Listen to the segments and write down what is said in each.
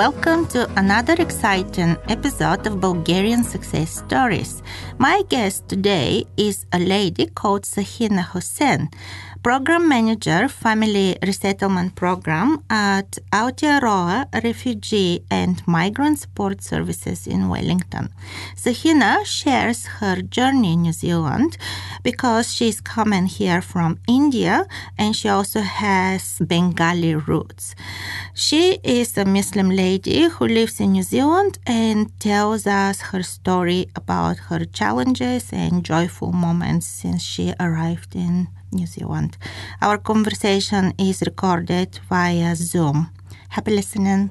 Welcome to another exciting episode of Bulgarian Success Stories. My guest today is a lady called Sahina Hussein, Program Manager, Family Resettlement Program at Aotearoa Refugee and Migrant Support Services in Wellington. Sahina shares her journey in New Zealand because she's coming here from India and she also has Bengali roots. She is a Muslim lady who lives in New Zealand and tells us her story about her challenges and joyful moments since she arrived in New Zealand. Our conversation is recorded via Zoom. Happy listening.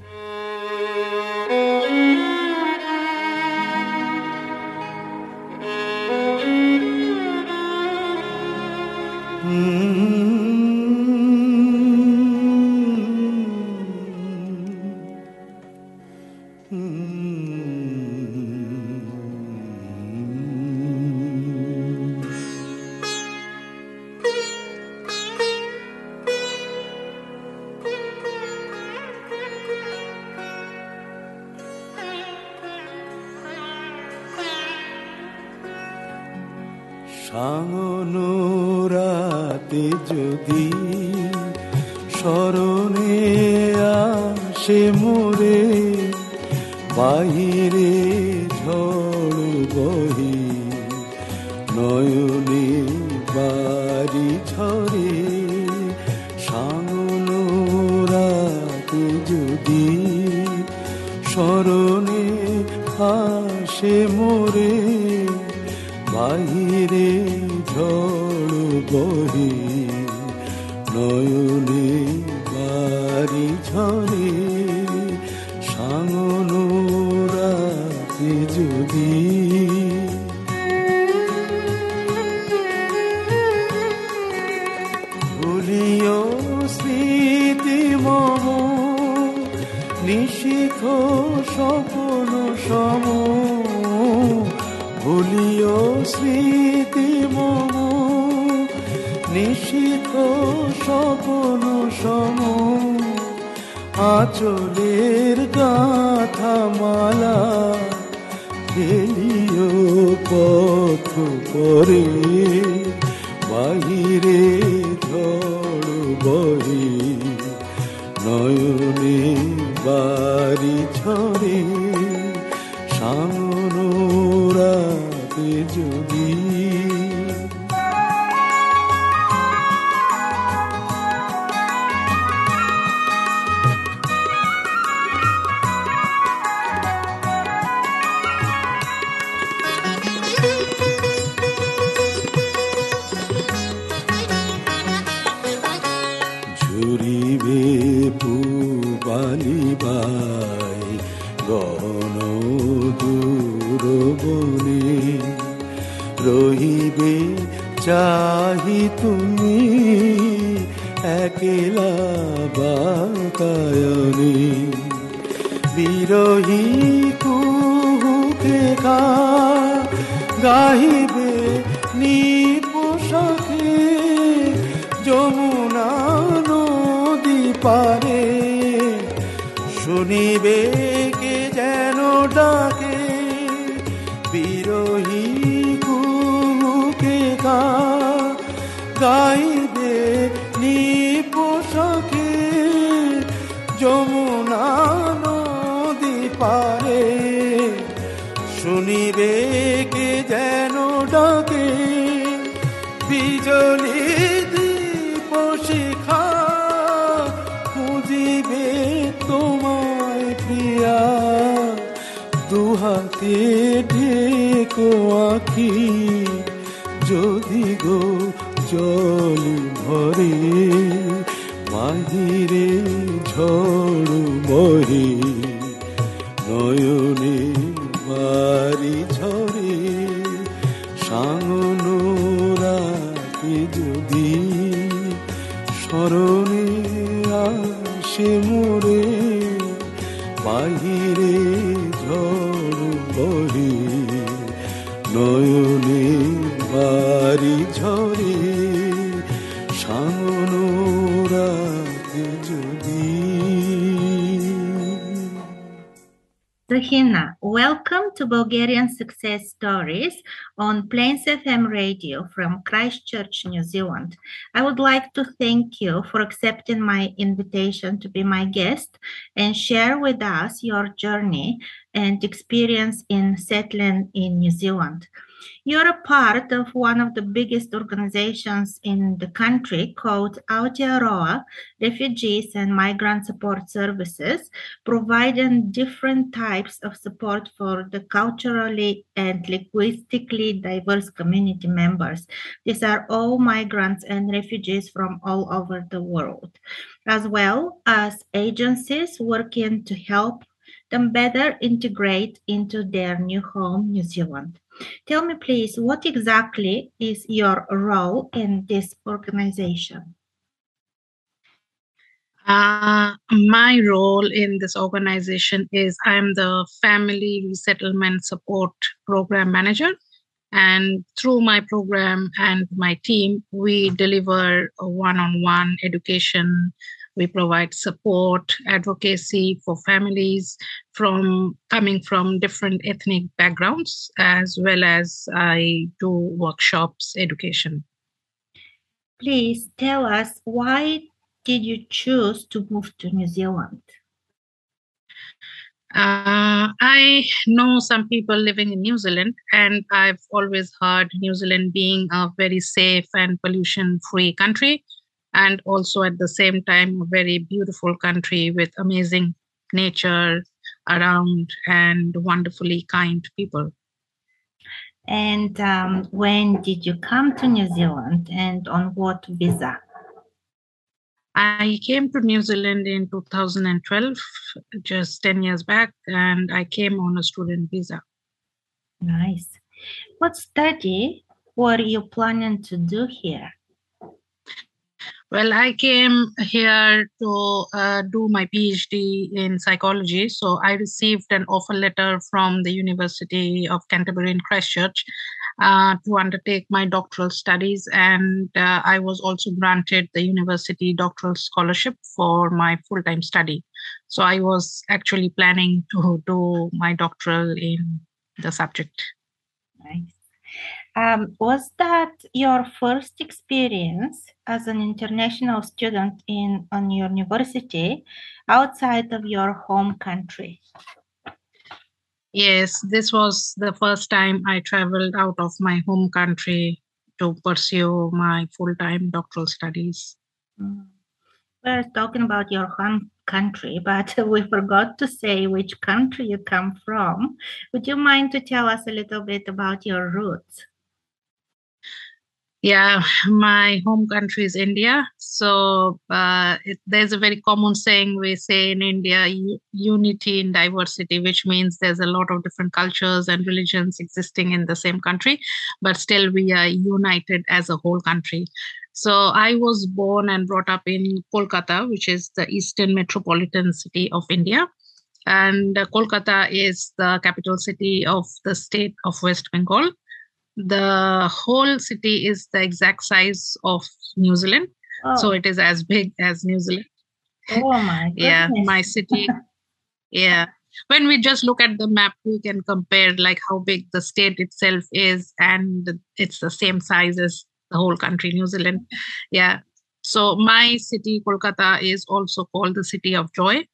সাঙনো যদি স্মরণে আসে মোরে, বাহিরে ঝড় বহি নয়নে বাড়ি ঝরে সাঙনো যদি স্মরণে আসে মোরে বহে নয়নে বাড়ি ঝরে, সাঙন যদি ভুলিও স্মৃতি মম নিশিখ স্বপন সম ভুলিও স্মৃতি মম নিশিখ সপন সম আচলের গাথা মালা খেলিও পথ পরে বাহিরে পারে। শুনিবে কে যেন ডাকে, বিজলি দীপ শিখা খুঁজিবে তোমায় প্রিয়া। দুহাতে ঢেকো আখি, যদি গো জল Rahina, welcome to Bulgarian Success Stories on Plains FM radio from Christchurch, New Zealand. I would like to thank you for accepting my invitation to be my guest and share with us your journey and experience in settling in New Zealand. You're a part of one of the biggest organizations in the country called Aotearoa Refugees and Migrant Support Services, providing different types of support for the culturally and linguistically diverse community members. These are all migrants and refugees from all over the world, as well as agencies working to help them better integrate into their new home, New Zealand. Tell me, please, what exactly is your role in this organization? Uh, my role in this organization is I'm the Family Resettlement Support Program Manager. And through my program and my team, we deliver one on one education. We provide support, advocacy for families from coming from different ethnic backgrounds, as well as I do workshops, education. Please tell us why did you choose to move to New Zealand? Uh, I know some people living in New Zealand, and I've always heard New Zealand being a very safe and pollution free country, and also at the same time, a very beautiful country with amazing nature around and wonderfully kind people. And um, when did you come to New Zealand and on what visa? I came to New Zealand in 2012, just 10 years back, and I came on a student visa. Nice. What study were you planning to do here? Well, I came here to uh, do my PhD in psychology. So I received an offer letter from the University of Canterbury in Christchurch uh, to undertake my doctoral studies. And uh, I was also granted the university doctoral scholarship for my full time study. So I was actually planning to do my doctoral in the subject. Nice. Um, was that your first experience as an international student in on your university outside of your home country? Yes, this was the first time I traveled out of my home country to pursue my full time doctoral studies. Mm. We're talking about your home country, but we forgot to say which country you come from. Would you mind to tell us a little bit about your roots? Yeah, my home country is India. So uh, it, there's a very common saying we say in India unity in diversity, which means there's a lot of different cultures and religions existing in the same country, but still we are united as a whole country. So I was born and brought up in Kolkata, which is the eastern metropolitan city of India. And uh, Kolkata is the capital city of the state of West Bengal the whole city is the exact size of New Zealand. Oh. So it is as big as New Zealand. Oh my yeah, my city. yeah. When we just look at the map, we can compare like how big the state itself is, and it's the same size as the whole country, New Zealand. Yeah. So my city, Kolkata, is also called the city of joy.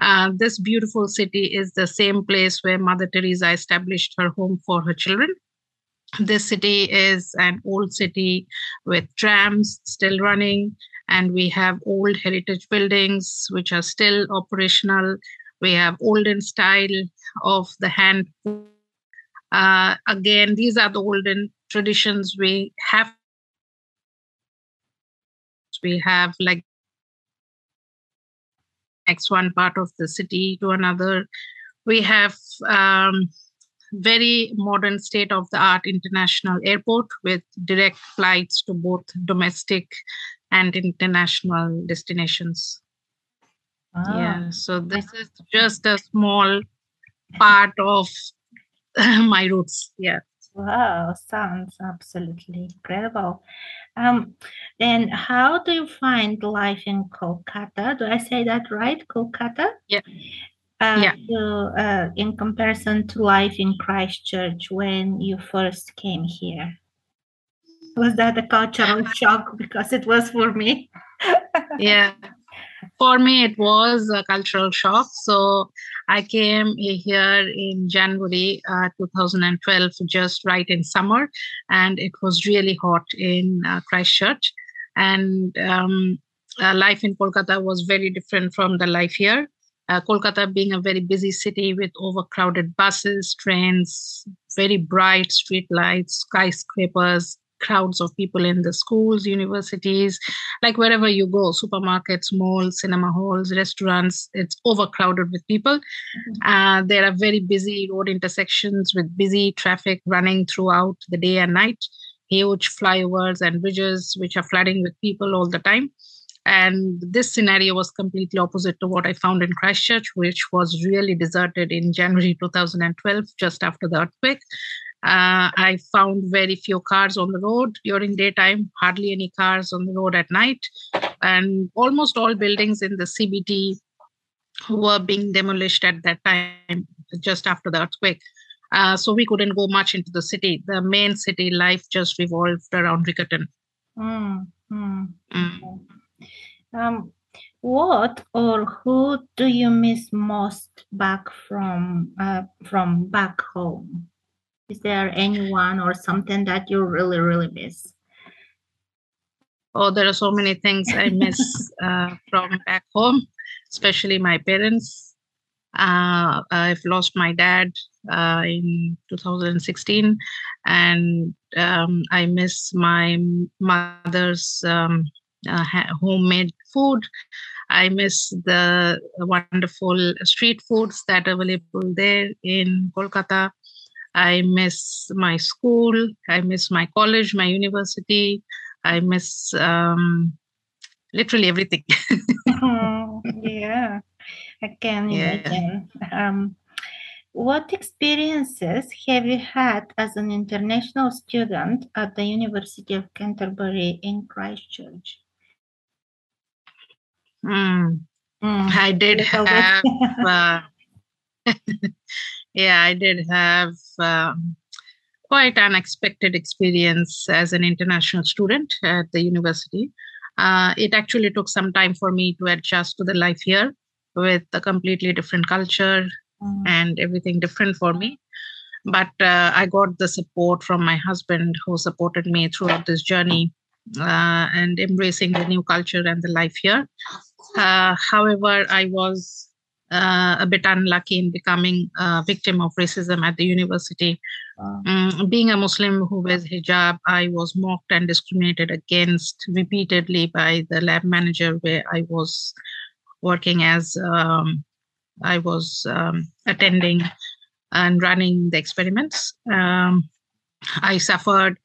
Uh, this beautiful city is the same place where Mother Teresa established her home for her children this city is an old city with trams still running and we have old heritage buildings which are still operational. We have olden style of the hand. Uh, again these are the olden traditions we have. We have like next one part of the city to another. We have um, very modern state of the art international airport with direct flights to both domestic and international destinations. Wow. Yeah, so this is just a small part of my roots. Yeah. Wow, sounds absolutely incredible. Um, and how do you find life in Kolkata? Do I say that right? Kolkata? Yeah. Uh, Yeah. uh, in comparison to life in Christchurch when you first came here. Was that a cultural shock? Because it was for me. yeah for me it was a cultural shock so i came here in january uh, 2012 just right in summer and it was really hot in uh, christchurch and um, uh, life in kolkata was very different from the life here uh, kolkata being a very busy city with overcrowded buses trains very bright street lights skyscrapers crowds of people in the schools universities like wherever you go supermarkets malls cinema halls restaurants it's overcrowded with people. Uh, there are very busy road intersections with busy traffic running throughout the day and night. Huge flyovers and bridges which are flooding with people all the time and this scenario was completely opposite to what i found in christchurch which was really deserted in january 2012 just after the earthquake uh, I found very few cars on the road during daytime, hardly any cars on the road at night, and almost all buildings in the CBD were being demolished at that time, just after the earthquake. Uh, so we couldn't go much into the city. The main city life just revolved around Riccarton. Mm, mm. Mm. Um, what or who do you miss most back from uh, from back home? Is there anyone or something that you really really miss? Oh, there are so many things I miss uh, from back home, especially my parents. Uh, I've lost my dad uh, in 2016, and um, I miss my mother's um, uh, homemade food. I miss the wonderful street foods that are available there in Kolkata. I miss my school. I miss my college, my university. I miss um, literally everything. yeah, I can Yeah. imagine. Um, what experiences have you had as an international student at the University of Canterbury in Christchurch? Mm, Mm, I did have, uh, yeah, I did have um, quite an unexpected experience as an international student at the university. Uh, it actually took some time for me to adjust to the life here with a completely different culture, Mm, and everything different for me. But uh, I got the support from my husband, who supported me throughout this journey uh, and embracing the new culture and the life here. Uh, however, I was uh, a bit unlucky in becoming a victim of racism at the university. wow. Mm, being a Muslim who wears hijab, I was mocked and discriminated against repeatedly by the lab manager where I was working as um, I was um, attending and running the experiments. Um, I suffered,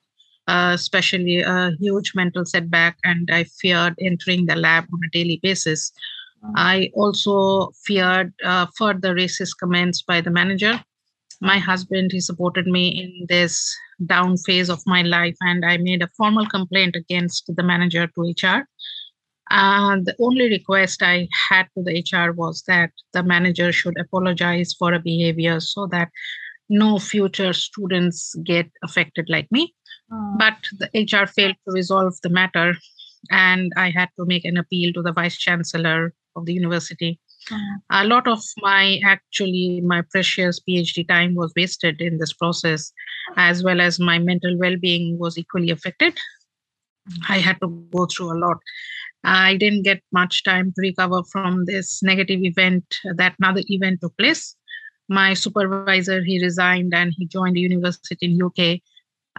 uh, especially a huge mental setback, and I feared entering the lab on a daily basis. I also feared uh, further racist comments by the manager. My husband, he supported me in this down phase of my life, and I made a formal complaint against the manager to HR. And the only request I had to the HR was that the manager should apologize for a behavior so that no future students get affected like me. Mm, But the HR failed to resolve the matter, and I had to make an appeal to the vice chancellor of the university. mm, A lot of my actually my precious PhD time was wasted in this process, as well as my mental well-being was equally affected. I had to go through a lot. I didn't get much time to recover from this negative event. That another event took place. My supervisor he resigned and he joined the university in UK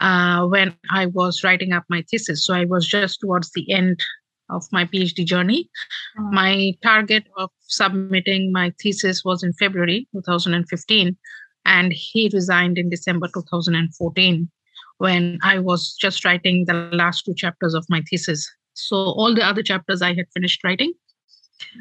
uh, when I was writing up my thesis. So I was just towards the end of my PhD journey. mm. My target of submitting my thesis was in February 2015. and he resigned in December 2014 when I was just writing the last two chapters of my thesis. So all the other chapters I had finished writing.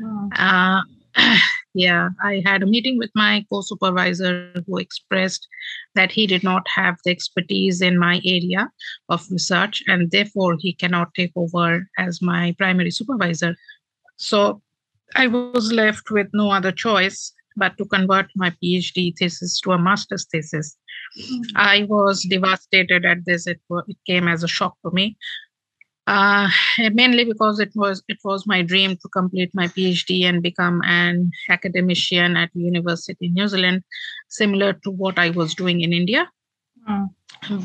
Oh. Uh, yeah, I had a meeting with my co supervisor who expressed that he did not have the expertise in my area of research and therefore he cannot take over as my primary supervisor. So I was left with no other choice but to convert my PhD thesis to a master's thesis. Hmm. I was devastated at this. It, it came as a shock to me uh, mainly because it was it was my dream to complete my PhD and become an academician at University in New Zealand, similar to what I was doing in India. Mm.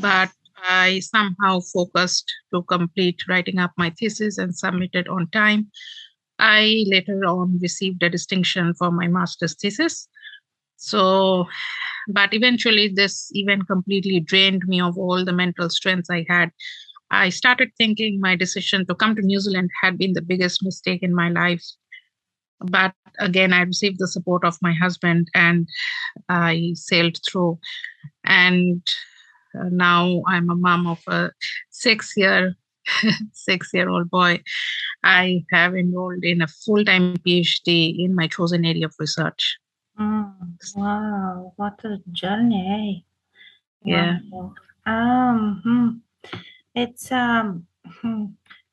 But I somehow focused to complete writing up my thesis and submit it on time. I later on received a distinction for my master's thesis. So, but eventually, this event completely drained me of all the mental strength I had I started thinking my decision to come to New Zealand had been the biggest mistake in my life. But again, I received the support of my husband and I sailed through. And uh, now I'm a mom of a six year six year old boy i have enrolled in a full-time phd in my chosen area of research Mm, wow, what a journey! Yeah. Wow. Um, hmm. It's um hmm,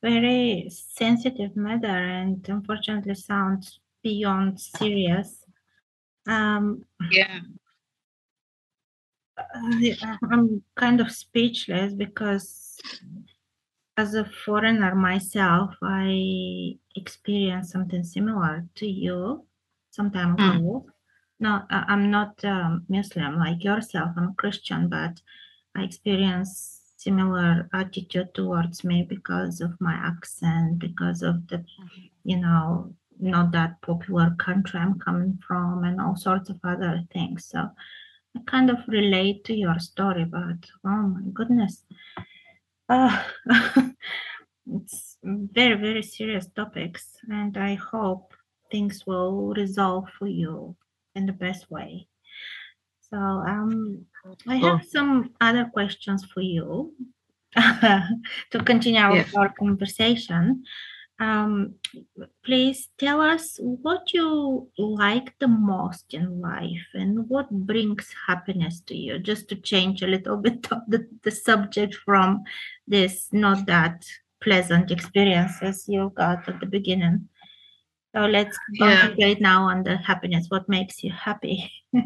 very sensitive matter and unfortunately sounds beyond serious. Um, yeah I- I'm kind of speechless because as a foreigner myself, I experienced something similar to you some time Mm. ago. No, I- I'm not um, Muslim like yourself. I'm a Christian, but I experienced similar attitude towards me because of my accent, because of the, you know, not that popular country I'm coming from, and all sorts of other things. So I kind of relate to your story, but oh my goodness. Ah, it's very, very serious topics, and I hope things will resolve for you in the best way. So, um, I have some other questions for you to continue our, Yeah. our conversation. Um, please tell us what you like the most in life and what brings happiness to you, just to change a little bit of the, the subject from this not that pleasant experiences you got at the beginning. So let's Yeah. concentrate now on the happiness. What makes you happy?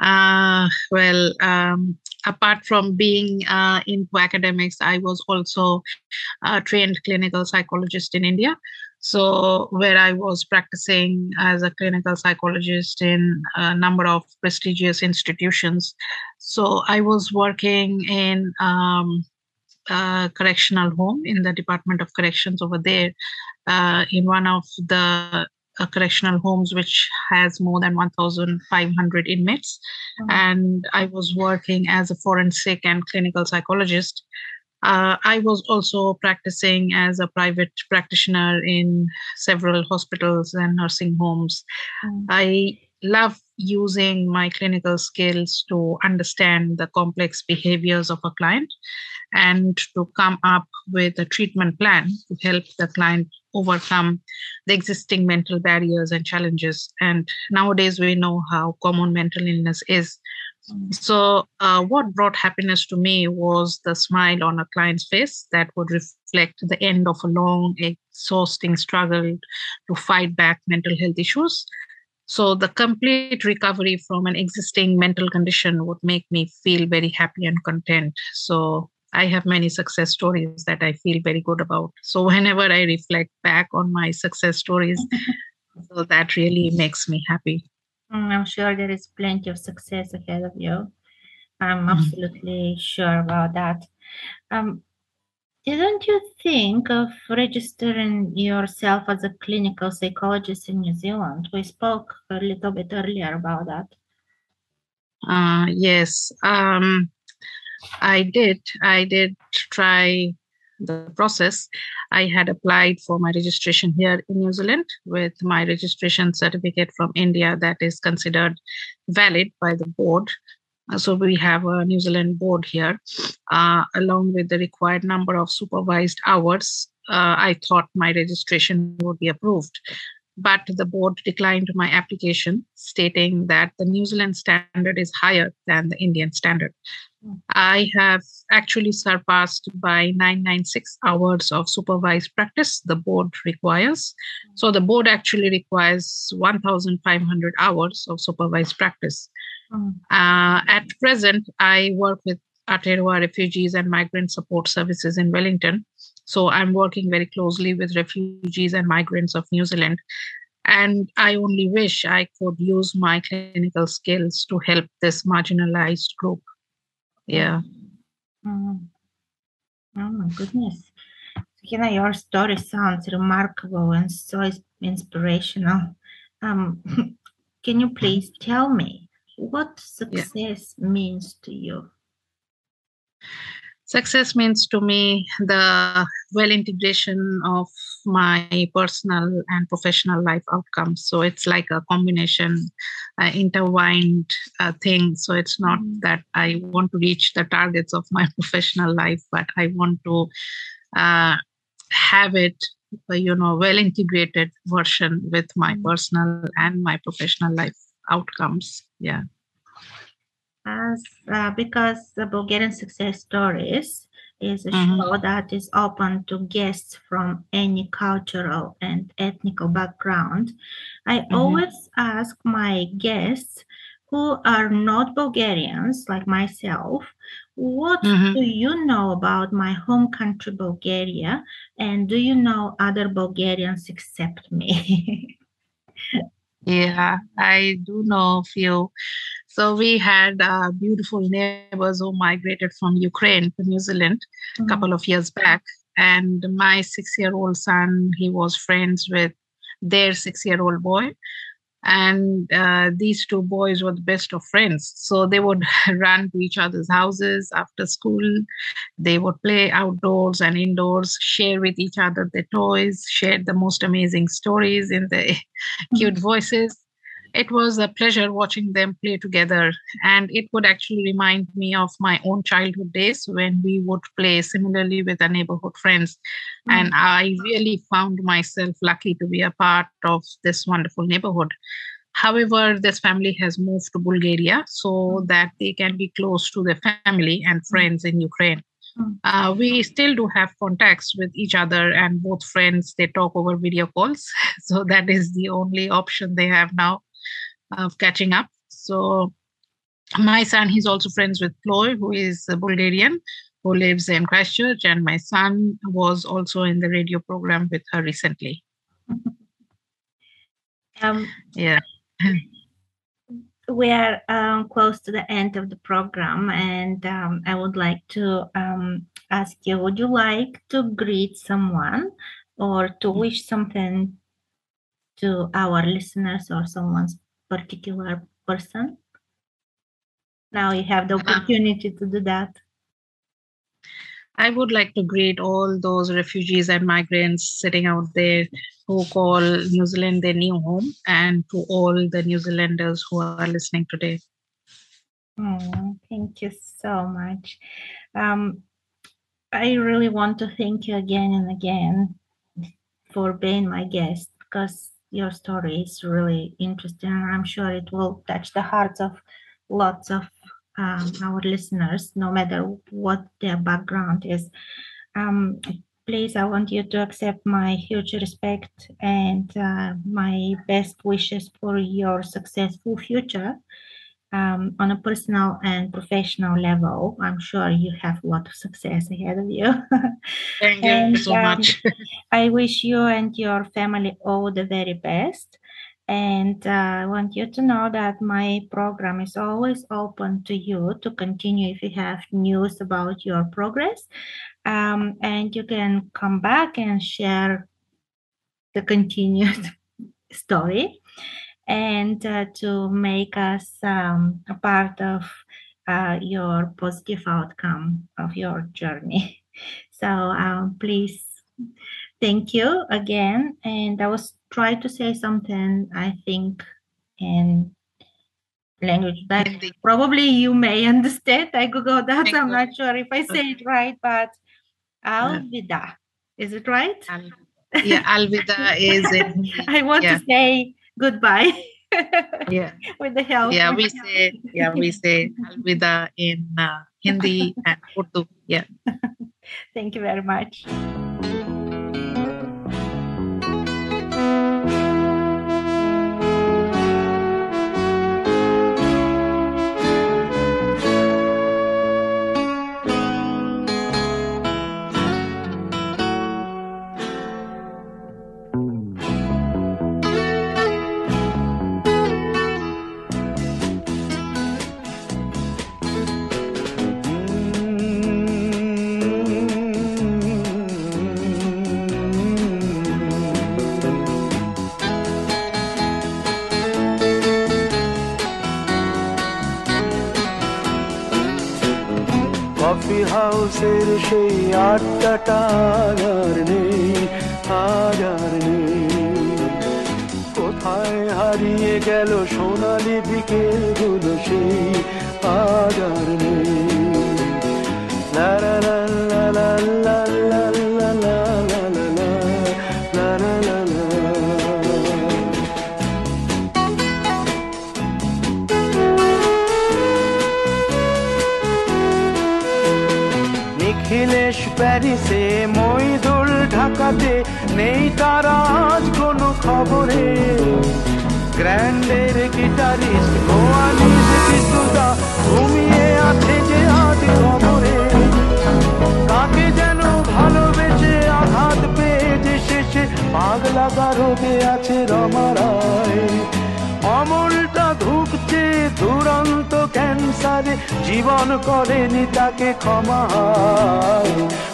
Uh, well, um, apart from being uh, into academics, I was also a trained clinical psychologist in India. So, where I was practicing as a clinical psychologist in a number of prestigious institutions. So, I was working in um, a correctional home in the Department of Corrections over there, uh, in one of the uh, correctional homes which has more than 1,500 inmates and I was working as a forensic and clinical psychologist. Uh, I was also practicing as a private practitioner in several hospitals and nursing homes. Mm. I love using my clinical skills to understand the complex behaviors of a client and to come up with a treatment plan to help the client overcome the existing mental barriers and challenges. And nowadays, we know how common mental illness is. So, uh, what brought happiness to me was the smile on a client's face that would reflect the end of a long, exhausting struggle to fight back mental health issues. So, the complete recovery from an existing mental condition would make me feel very happy and content. So, I have many success stories that I feel very good about. So, whenever I reflect back on my success stories, so that really makes me happy. Mm, I'm sure there is plenty of success ahead of you. I'm Mhm. absolutely sure about that. Um, didn't you think of registering yourself as a clinical psychologist in New Zealand? We spoke a little bit earlier about that. Uh, yes, um, I did. I did try the process, I had applied for my registration here in New Zealand with my registration certificate from India that is considered valid by the board. Uh, So we have a New Zealand board here, uh, along with the required number of supervised hours. Uh, I thought my registration would be approved, but the board declined my application, stating that the New Zealand standard is higher than the Indian standard. I have actually surpassed by 996 hours of supervised practice the board requires. So the board actually requires 1,500 hours of supervised practice. Uh, at present, I work with Aotearoa Refugees and Migrant Support Services in Wellington. So I'm working very closely with refugees and migrants of New Zealand. And I only wish I could use my clinical skills to help this marginalized group. Yeah. Mm. Oh my goodness. Know, your story sounds remarkable and so inspirational. Um, can you please tell me what success means to you? Success means to me the well integration of my personal and professional life outcomes. So it's like a combination, uh, intertwined uh, thing. So it's not Mm. that I want to reach the targets of my professional life, but I want to uh, have it, uh, you know, well integrated version with my Mm. personal and my professional life outcomes. Yeah. As uh, because the Bulgarian Success Stories is a Mhm. show that is open to guests from any cultural and ethnical background, I Mhm. always ask my guests who are not Bulgarians like myself, what Mhm. do you know about my home country Bulgaria and do you know other Bulgarians except me? Yeah, I do know a few. So we had uh, beautiful neighbors who migrated from Ukraine to New Zealand a couple of years back. And my six-year-old son, he was friends with their six-year-old boy. And uh, these two boys were the best of friends. So they would run to each other's houses after school. They would play outdoors and indoors, share with each other their toys, share the most amazing stories in the cute voices. It was a pleasure watching them play together, and it would actually remind me of my own childhood days when we would play similarly with our neighborhood friends. And I really found myself lucky to be a part of this wonderful neighborhood. However, this family has moved to Bulgaria so that they can be close to their family and friends in Ukraine. Mm. Uh, we still do have contacts with each other, and both friends they talk over video calls. So that is the only option they have now of catching up. So my son, he's also friends with Ploy, who is a Bulgarian who lives in Christchurch, and my son was also in the radio program with her recently. Um, Yeah. we are um, close to the end of the program, and um, I would like to um, ask you would you like to greet someone or to wish something to our listeners or someone's particular person? Now you have the opportunity to do that. I would like to greet all those refugees and migrants sitting out there who call New Zealand their new home, and to all the New Zealanders who are listening today. Oh, thank you so much. Um, I really want to thank you again and again for being my guest because your story is really interesting and I'm sure it will touch the hearts of lots of um, our listeners, no matter what their background is. Um, please, I want you to accept my huge respect and uh, my best wishes for your successful future um, on a personal and professional level. I'm sure you have a lot of success ahead of you. Thank you And, so um, much. I wish you and your family all the very best. And uh, I want you to know that my program is always open to you to continue if you have news about your progress. Um, and you can come back and share the continued story and uh, to make us um, a part of uh, your positive outcome of your journey. So um, please, thank you again. And I was trying to say something, I think, in language that probably you may understand. I Google that. I'm not sure if I say it right, but Alvida. Is it right? Al- yeah, Alvida is in I want yeah. to say goodbye Yeah, with the help. yeah, we say yeah we say Alvida in uh, Hindi and Urdu. Yeah. Thank you very much. হাউসের সেই আড্ডাটা আর নেই agar নেই। কোথায় হারিয়ে গেল সোনালি বিকেলগুলো সেই agar নেই। লা লা লা লা লা নিখিলেশ প্যারিসে মইদুল ঢাকাতে নেই তার আজ কোনো খবরে। গ্র্যান্ডের গিটারিস্ট গোয়ালিস বিশুদা ঘুমিয়ে আছে যে আজ খবরে। কাকে যেন ভালোবেসে আঘাত পেয়ে যে শেষে পাগলা রোগে আছে রমারায় অমলটা ধুকছে দুরন্ত ক্যান্সারে জীবন করেনি তাকে ক্ষমা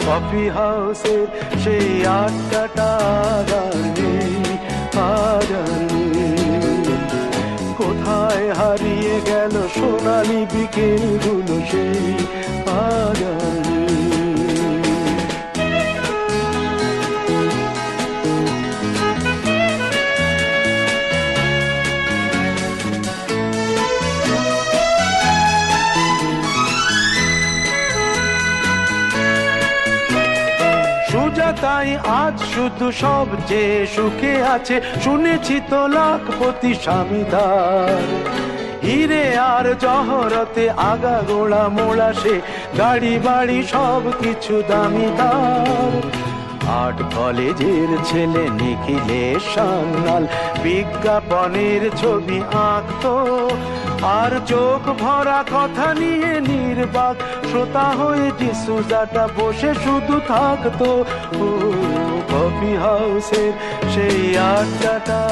কফি হাউসের সেই নেই। কোথায় হারিয়ে গেল সোনালি বিকেলগুলো সেই আজ নেই। আজ শুধু সব যে সুখে আছে, শুনেছি তো লাখপতি স্বামীদার হিরে আর জহরতে আগা গোড়া মোড়া সে, গাড়ি বাড়ি সব কিছু দামিদার আর্ট কলেজের ছেলে নিখিলেশ সান্যাল বিজ্ঞাপনের ছবি আঁকতো আর চোখ ভরা কথা নিয়ে নির্বাক, শ্রোতা হয়ে যিশুজাটা বসে শুধু থাকতো। কফি হাউসের সেই আড্ডাটা